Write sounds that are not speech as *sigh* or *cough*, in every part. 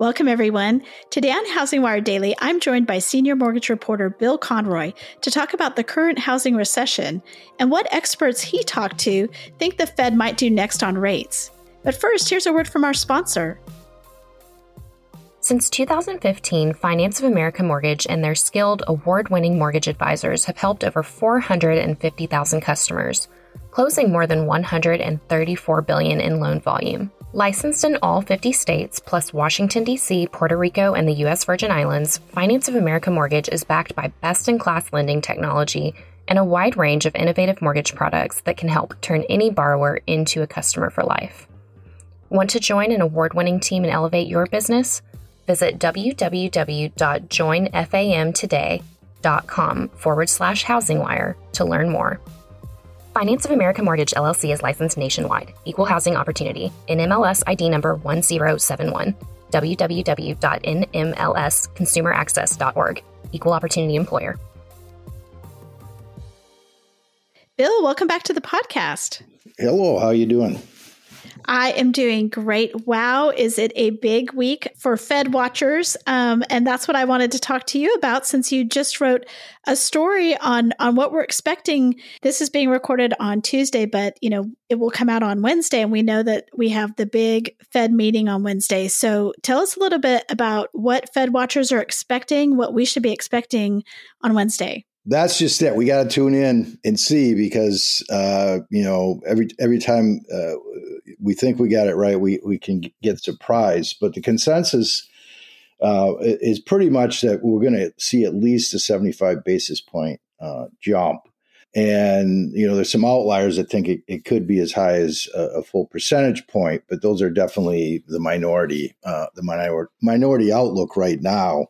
Welcome, everyone. Today on Housing Wire Daily, I'm joined by senior mortgage reporter Bill Conroy to talk about the current housing recession and what experts he talked to think the Fed might do next on rates. But first, here's a word from our sponsor. Since 2015, Finance of America Mortgage and their skilled, award winning mortgage advisors have helped over 450,000 customers, closing more than 134 billion in loan volume. Licensed in all 50 states, plus Washington, D.C., Puerto Rico, and the U.S. Virgin Islands, Finance of America Mortgage is backed by best in class lending technology and a wide range of innovative mortgage products that can help turn any borrower into a customer for life. Want to join an award winning team and elevate your business? Visit www.joinfamtoday.com forward slash housingwire to learn more. Finance of America Mortgage LLC is licensed nationwide. Equal housing opportunity. NMLS ID number 1071. www.nmlsconsumeraccess.org. Equal opportunity employer. Bill, welcome back to the podcast. Hello, how are you doing? I am doing great. Wow, is it a big week for Fed watchers? Um, and that's what I wanted to talk to you about since you just wrote a story on on what we're expecting. This is being recorded on Tuesday, but you know it will come out on Wednesday, and we know that we have the big Fed meeting on Wednesday. So tell us a little bit about what Fed watchers are expecting, what we should be expecting on Wednesday that's just it. We got to tune in and see because uh, you know every every time uh, we think we got it right, we we can get surprised. But the consensus uh, is pretty much that we're going to see at least a seventy five basis point uh, jump. And you know, there's some outliers that think it, it could be as high as a, a, full percentage point, but those are definitely the minority, uh, the minority minority outlook right now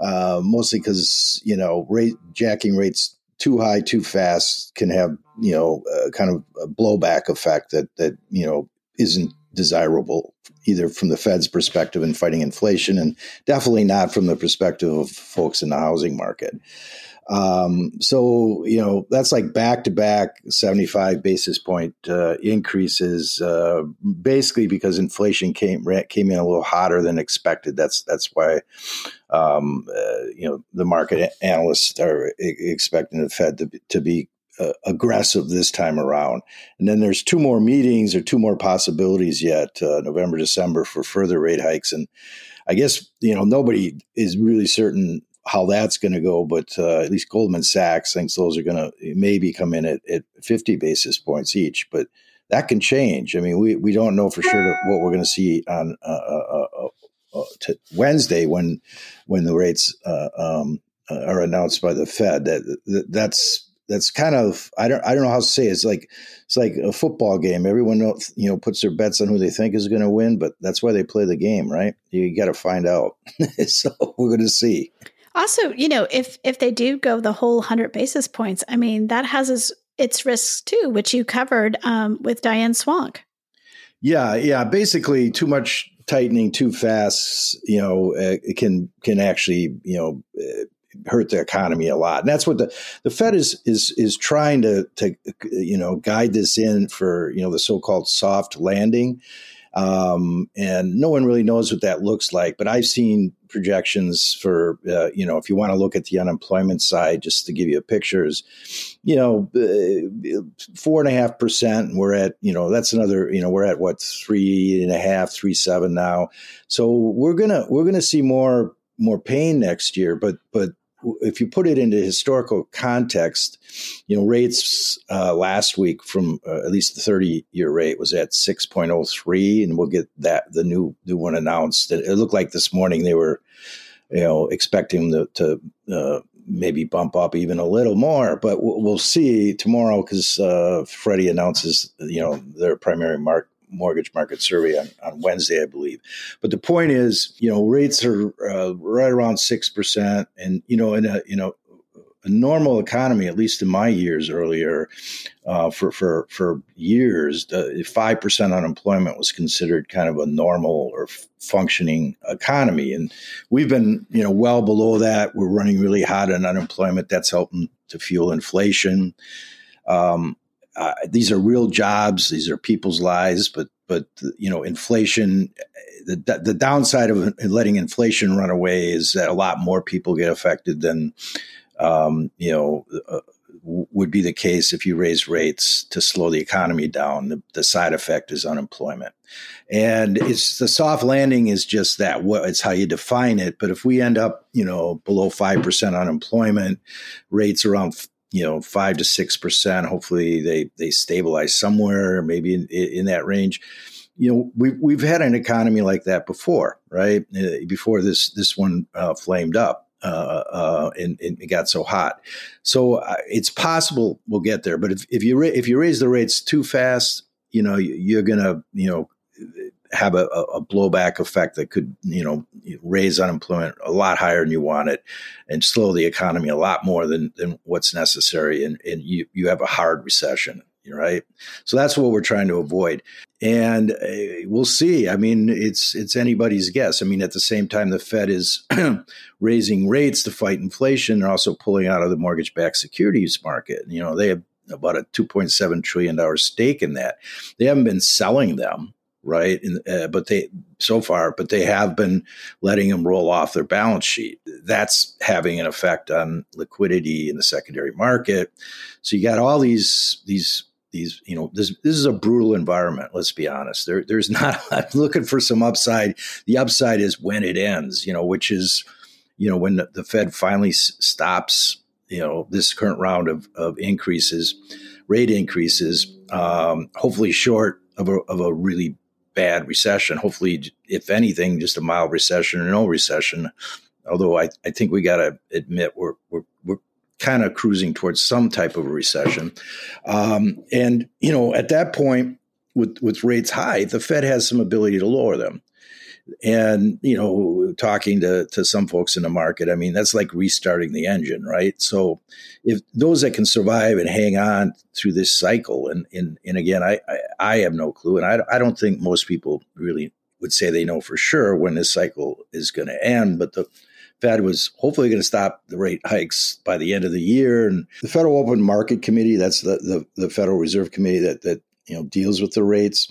uh, mostly because you know rate jacking rates too high too fast can have you know kind of a blowback effect that that you know isn't desirable either from the Fed's perspective in fighting inflation and definitely not from the perspective of folks in the housing market. Um, so you know that's like back to back 75 basis point uh, increases, uh, basically because inflation came came in a little hotter than expected. That's that's why um, uh, you know the market analysts are expecting the Fed to be, to be uh, aggressive this time around. And then there's two more meetings or two more possibilities yet, uh, November, December, for further rate hikes. And I guess you know nobody is really certain how that's going to go, but uh, at least Goldman Sachs thinks those are going to maybe come in at, at 50 basis points each, but that can change. I mean, we, we don't know for sure what we're going to see on uh, uh, uh, uh Wednesday when when the rates um, are announced by the Fed. That, that, that's that's kind of I don't I don't know how to say it. it's like it's like a football game. Everyone you know puts their bets on who they think is going to win, but that's why they play the game, right? You got to find out. *laughs* so we're going to see. Also, you know, if if they do go the whole 100 basis points, I mean, that has its, its risks too, which you covered um, with Diane Swonk. Yeah, yeah. Basically, too much tightening too fast, you know, uh, it can can actually, you know, uh, hurt the economy a lot. And that's what the the Fed is is is trying to to you know guide this in for you know the so-called soft landing. Um, and no one really knows what that looks like. But I've seen projections for, uh, you know, if you want to look at the unemployment side, just to give you a pictures, you know, uh, four and a half percent. We're at, you know, that's another, you know, we're at what three and a half, three seven now. So we're gonna we're gonna see more more pain next year. But but if you put it into historical context, you know, rates uh, last week from uh, at least the 30 year rate was at 6.03, and we'll get that the new new one announced. It, looked like this morning they were, you know, expecting the, to uh, maybe bump up even a little more, but we'll, we'll see tomorrow because uh, Freddie announces, you know, their primary mark mortgage market survey on, on Wednesday, I believe. But the point is, you know, rates are uh, right around six percent, and you know, in a you know, a normal economy, at least in my years earlier, uh, for for for years, five percent unemployment was considered kind of a normal or f- functioning economy, and we've been you know well below that. We're running really hot on unemployment. That's helping to fuel inflation. Um, uh, these are real jobs; these are people's lives, but but you know inflation the, the downside of letting inflation run away is that a lot more people get affected than um, you know uh, would be the case if you raise rates to slow the economy down. The, the, side effect is unemployment, and it's the soft landing is just that. What it's how you define it. But if we end up, you know, below five percent unemployment rates around you know five to six percent. Hopefully, they they stabilize somewhere, maybe in, in that range you know we've we've had an economy like that before, right? Uh, before this this one uh, flamed up. Uh, uh, and, and, it got so hot, so uh, it's possible we'll get there. But if, if you ra- if you raise the rates too fast, you know you're gonna you know have a, a, blowback effect that could, you know, raise unemployment a lot higher than you want it and slow the economy a lot more than, than what's necessary. And, and you, you have a hard recession right? So that's what we're trying to avoid. And uh, we'll see. I mean, it's it's anybody's guess. I mean, at the same time, the Fed is *clears throat* raising rates to fight inflation. They're also pulling out of the mortgage-backed securities market. You know, they have about a 2.7 trillion dollar stake in that. They haven't been selling them, right? uh, but they so far, but they have been letting them roll off their balance sheet. That's having an effect on liquidity in the secondary market. So you got all these these these you know this this is a brutal environment let's be honest there there's not *laughs* i'm looking for some upside the upside is when it ends you know which is you know when the, the fed finally s- stops you know this current round of, of increases rate increases um, hopefully short of a, of a really bad recession hopefully if anything just a mild recession or no recession although i, I think we got to admit we're, we're we're kind of cruising towards some type of a recession. Um, and, you know, at that point, with, with rates high, the Fed has some ability to lower them. And, you know, talking to, to some folks in the market, I mean, that's like restarting the engine, right? So if those that can survive and hang on through this cycle, and, and, and again, I, I, I have no clue. And I, I don't think most people really would say they know for sure when this cycle is going to end. But the, Fed was hopefully going to stop the rate hikes by the end of the year. And the Federal Open Market Committee, that's the, the, the Federal Reserve Committee that, that you know deals with the rates.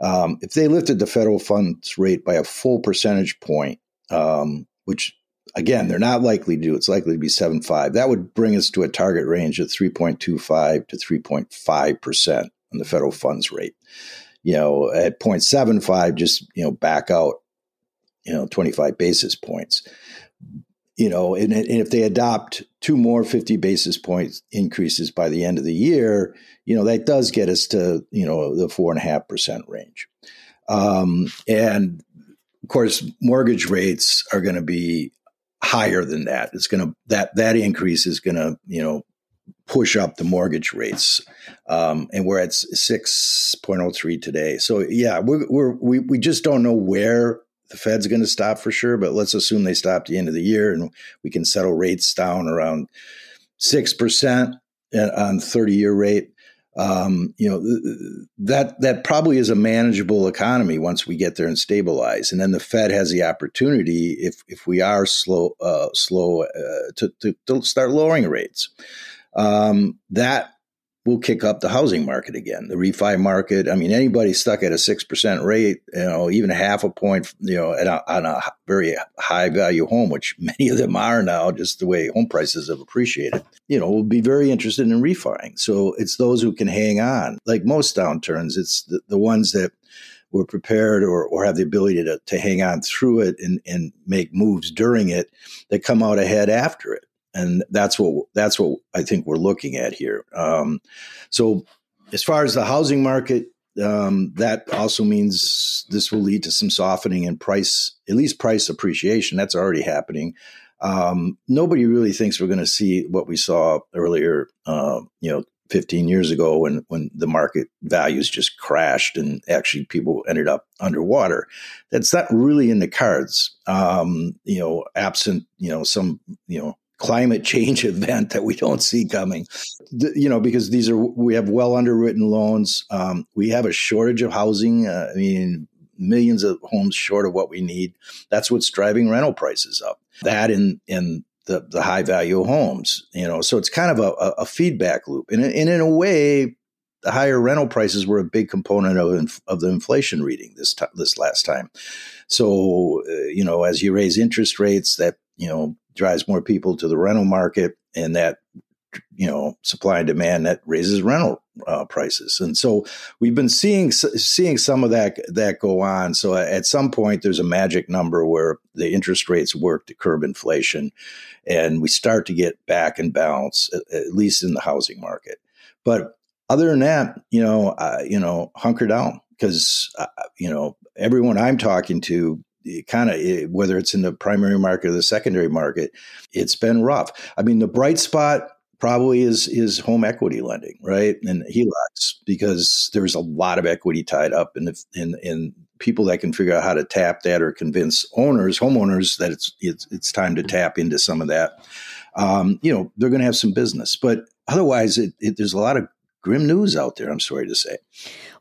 Um, if they lifted the federal funds rate by a full percentage point, um, which again they're not likely to do, it's likely to be seven five. That would bring us to a target range of three point two five to three point five percent on the federal funds rate. You know, at 0.75, just you know back out, you know, 25 basis points you know, and, and, if they adopt two more 50 basis points increases by the end of the year, you know, that does get us to, you know, the four and a half percent range. Um, and of course, mortgage rates are going to be higher than that. It's going to, that, that increase is going to, you know, push up the mortgage rates. Um, and we're at 6.03 today. So yeah, we're, we're, we, we just don't know where the Fed's going to stop for sure, but let's assume they stop the end of the year and we can settle rates down around 6% on 30 year rate. Um, you know, that, that probably is a manageable economy once we get there and stabilize. And then the Fed has the opportunity, if, if we are slow, uh, slow, uh, to, to, to, start lowering rates. Um, that will kick up the housing market again, the refi market. I mean, anybody stuck at a 6% rate, you know, even half a point, you know, a, on a very high value home, which *laughs* many of them are now, just the way home prices have appreciated, you know, will be very interested in refining. So it's those who can hang on. Like most downturns, it's the, the ones that were prepared or, or have the ability to, to hang on through it and, and make moves during it that come out ahead after it and that's what that's what I think we're looking at here. Um, so, as far as the housing market, um, that also means this will lead to some softening in price, at least price appreciation. That's already happening. Um, nobody really thinks we're going to see what we saw earlier, uh, you know, 15 years ago when when the market values just crashed and actually people ended up underwater. That's not really in the cards. Um, you know, absent you know some you know climate change *laughs* event that we don't see coming. You know, because these are we have well underwritten loans. Um, we have a shortage of housing. Uh, I mean, millions of homes short of what we need. That's what's driving rental prices up. That in in the, the high value homes, you know, so it's kind of a, a feedback loop. And, and in a way, the higher rental prices were a big component of, of the inflation reading this this last time. So, uh, you know, as you raise interest rates, that, you know, drives more people to the rental market and that you know supply and demand that raises rental uh, prices. And so we've been seeing seeing some of that that go on. So at some point there's a magic number where the interest rates work to curb inflation and we start to get back in balance at, at least in the housing market. But other than that you know uh, you know hunker down because uh, you know everyone i'm talking to kind of whether it's in the primary market or the secondary market it's been rough i mean the bright spot probably is is home equity lending, right? And HELOCs because there's a lot of equity tied up in the, in in people that can figure out how to tap that or convince owners, homeowners that it's it's, it's time to tap into some of that. Um, you know, they're going to have some business, but otherwise, it, it, there's a lot of grim news out there. I'm sorry to say.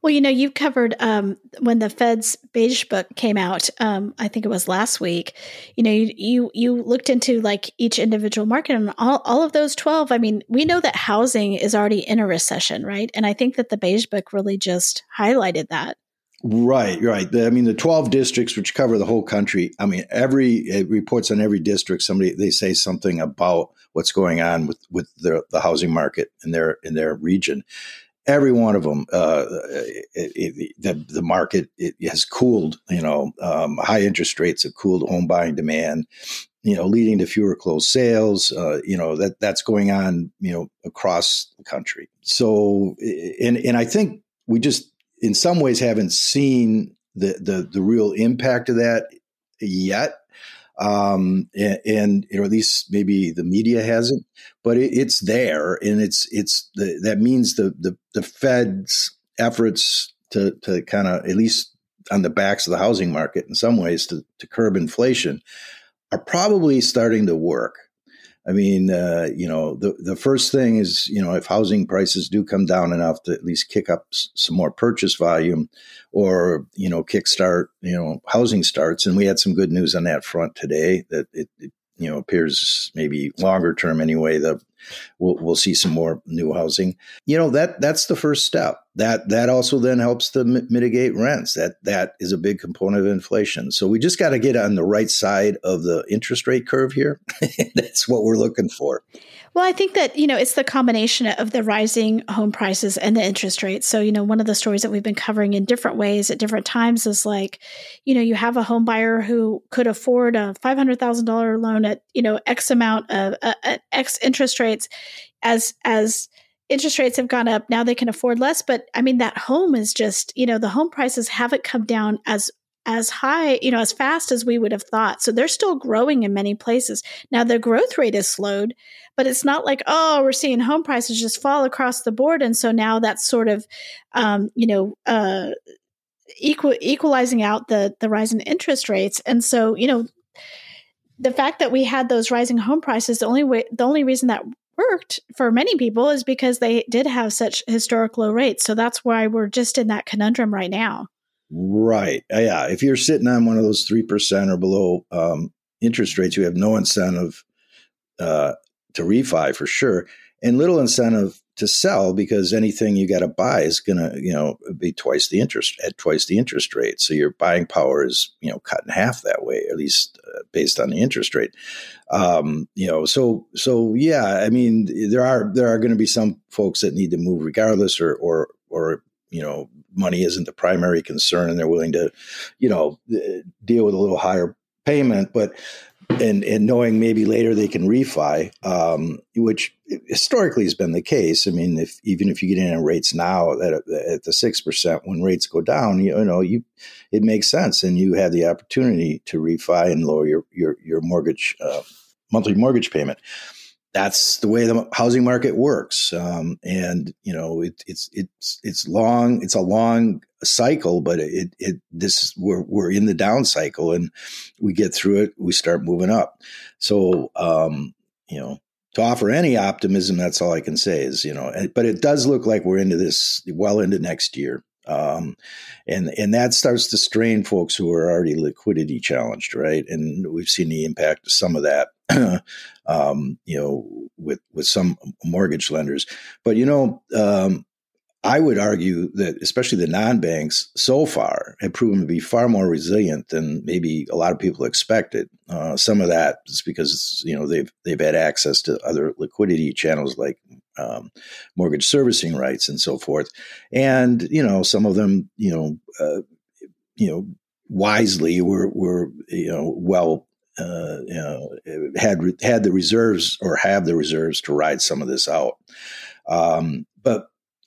Well, you know, you've covered um, when the Fed's beige book came out. Um, I think it was last week. You know, you, you, you looked into like each individual market and all all of those twelve. I mean, we know that housing is already in a recession, right? And I think that the beige book really just highlighted that. Right, right. The, I mean, the twelve districts, which cover the whole country. I mean, every reports on every district. Somebody they say something about what's going on with with the, the housing market in their in their region every one of them, uh, it, it, the, the market has cooled. You know, um, high interest rates have cooled home buying demand. You know, leading to fewer closed sales. Uh, you know that that's going on. You know, across the country. So, and and I think we just, in some ways, haven't seen the the the real impact of that yet um, and, and, know at least maybe the media hasn't, but it, it's there, and it's it's the, that means the the the Fed's efforts to to kind of at least on the backs of the housing market in some ways to to curb inflation are probably starting to work. I mean, uh, you know, the the first thing is, you know, if housing prices do come down enough to at least kick up s- some more purchase volume, or you know, kickstart, you know, housing starts, and we had some good news on that front today. That it, it you know appears maybe longer term anyway. The we'll, we'll see some more new housing. You know that that's the first step. That that also then helps to mitigate rents. That that is a big component of inflation. So we just got to get on the right side of the interest rate curve here. *laughs* that's what we're looking for. Well, I think that, you know, it's the combination of the rising home prices and the interest rates. So, you know, one of the stories that we've been covering in different ways at different times is like, you know, you have a home buyer who could afford a $500,000 loan at, you know, X amount of uh, X interest rates as, as, interest rates have gone up now they can afford less but i mean that home is just you know the home prices haven't come down as as high, you know, as fast as we would have thought. So they're still growing in many places. Now the growth rate is slowed, but it's not like, oh, we're seeing home prices just fall across the board. And so now that's sort of, um, you know, uh, equal, equalizing out the, the rise in interest rates. And so, you know, the fact that we had those rising home prices, the only way, the only reason that worked for many people is because they did have such historic low rates. So that's why we're just in that conundrum right now. Right. Uh, yeah. If you're sitting on one of those 3% or below um, interest rates, you have no incentive uh, to refi for sure, and little incentive to sell because anything you got to buy is going to, you know, be twice the interest at twice the interest rate. So your buying power is, you know, cut in half that way, at least based on the interest rate. Um, you know, so so yeah, I mean, there are there are going to be some folks that need to move regardless, or or or you know money isn't the primary concern and they're willing to you know deal with a little higher payment but and and knowing maybe later they can refi um, which historically has been the case i mean if even if you get in on rates now at, at the 6% when rates go down you, you know you it makes sense and you have the opportunity to refi and lower your your, your mortgage uh, monthly mortgage payment that's the way the housing market works. Um, and you know, it, it's it's it's long. It's a long cycle, but it it this we're we're in the down cycle, and we get through it. We start moving up. So um, you know, to offer any optimism, that's all I can say is, you know, but it does look like we're into this well into next year. Um, and and that starts to strain folks who are already liquidity challenged, right? And we've seen the impact of some of that, *clears throat* um, you know, with with some mortgage lenders. But you know, um, I would argue that especially the non-banks so far have proven to be far more resilient than maybe a lot of people expected. Uh, some of that is because you know they've they've had access to other liquidity channels like um, mortgage servicing rights and so forth, and you know some of them you know uh, you know wisely were were you know well uh, you know had had the reserves or have the reserves to ride some of this out. Um,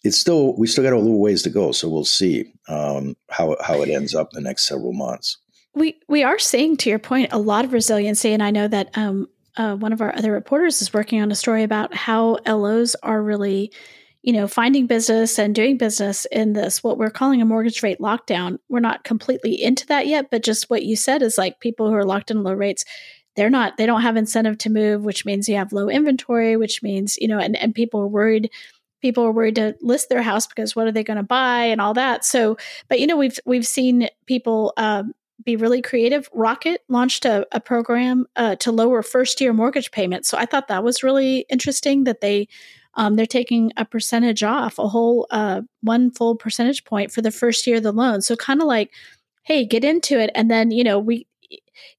it's still we still got a little ways to go, so we'll see um, how how it ends up in the next several months. We we are seeing, to your point, a lot of resiliency, and I know that um, uh, one of our other reporters is working on a story about how LOs are really, you know, finding business and doing business in this what we're calling a mortgage rate lockdown. We're not completely into that yet, but just what you said is like people who are locked in low rates they're not they don't have incentive to move which means you have low inventory which means you know and, and people are worried people are worried to list their house because what are they going to buy and all that. So, but you know, we've we've seen people um, be really creative. Rocket launched a, a program uh, to lower first year mortgage payments. So I thought that was really interesting that they um, they're taking a percentage off, a whole uh, one full percentage point for the first year of the loan. So kind of like, hey, get into it, and then you know we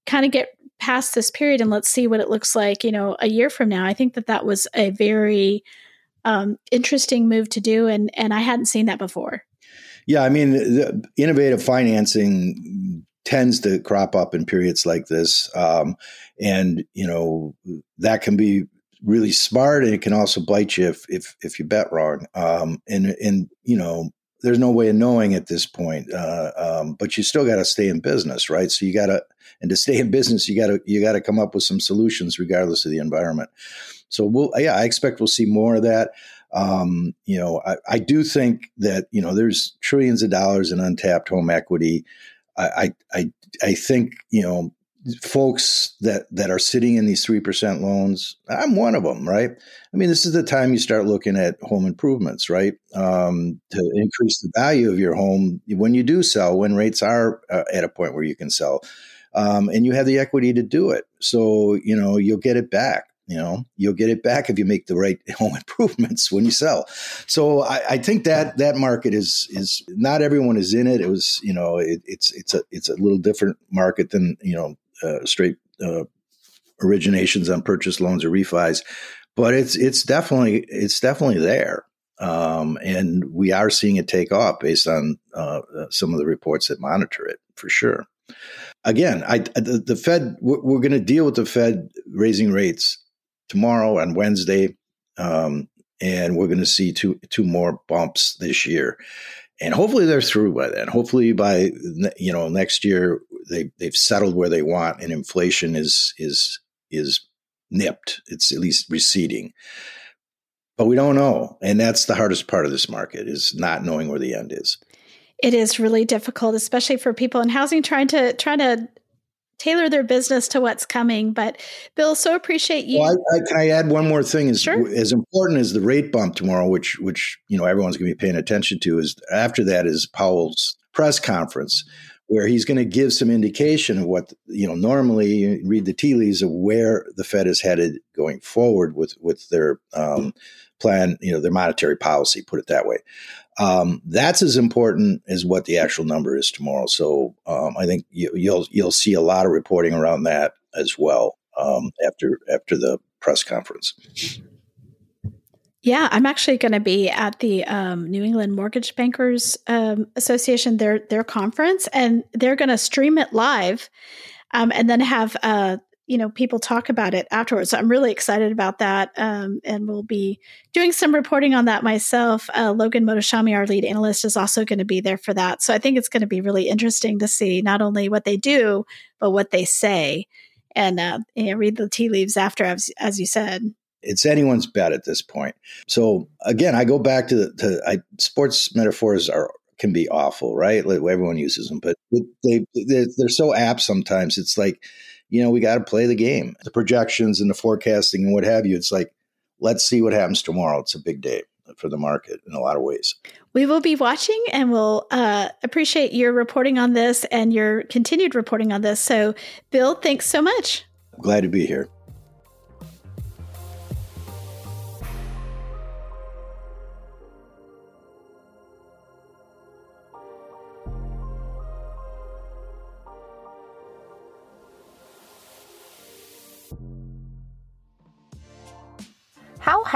kind of get past this period and let's see what it looks like you know a year from now i think that that was a very um, interesting move to do, and and I hadn't seen that before. Yeah, I mean, innovative financing tends to crop up in periods like this, um, and you know that can be really smart, and it can also bite you if if, if you bet wrong. Um, and and you know, there's no way of knowing at this point, uh, um, but you still got to stay in business, right? So you got to, and to stay in business, you got to you got to come up with some solutions regardless of the environment. So we'll, yeah, I expect we'll see more of that. Um, you know, I, I, do think that you know there's trillions of dollars in untapped home equity. I, I, I think you know folks that that are sitting in these three percent loans. I'm one of them, right? I mean, this is the time you start looking at home improvements, right? Um, to increase the value of your home when you do sell, when rates are uh, at a point where you can sell, um, and you have the equity to do it. So you know you'll get it back you know you'll get it back if you make the right *laughs* home improvements when you sell. So I, I, think that that market is is not everyone is in it. It was you know it, it's it's a it's a little different market than you know uh, straight uh, originations on purchase loans or refis but it's it's definitely it's definitely there. Um, and we are seeing it take off based on uh, uh some of the reports that monitor it for sure. Again, I, the, the Fed, we're, we're going to deal with the Fed raising rates tomorrow and Wednesday, um, and we're going to see two two more bumps this year, and hopefully they're through by then. Hopefully by you know next year they they've settled where they want, and inflation is is is nipped. It's at least receding. But we don't know, and that's the hardest part of this market is not knowing where the end is. It is really difficult, especially for people in housing trying to trying to tailor their business to what's coming. But Bill, so appreciate you. Well, I, I, can I add one more thing? Is sure. as important as the rate bump tomorrow, which which you know everyone's going to be paying attention to, is after that is Powell's press conference. Where he's going to give some indication of what you know. Normally, you read the tea leaves of where the Fed is headed going forward with with their um, plan, you know, their monetary policy. Put it that way. Um, that's as important as what the actual number is tomorrow. So um, I think you, you'll, you'll see a lot of reporting around that as well um, after after the press conference. Yeah, I'm actually going to be at the um, New England Mortgage Bankers um, Association their their conference, and they're going to stream it live, um, and then have uh, you know people talk about it afterwards. So i'm really excited about that um, and we'll be doing some reporting on that myself. Uh, logan Mohtashami our lead analyst is also going to be there for that. So i think it's going to be really interesting to see not only what they do but what they say. And uh, you know, read the tea leaves after as, as you said it's anyone's bet at this point so again i go back to, to I, sports metaphors are can be awful right like everyone uses them but they, they they're so apt sometimes it's like you know, we got to play the game. The projections and the forecasting and what have you. It's like, let's see what happens tomorrow. It's a big day for the market in a lot of ways. We will be watching and we'll uh, appreciate your reporting on this and your continued reporting on this. So, Bill, thanks so much. Glad to be here.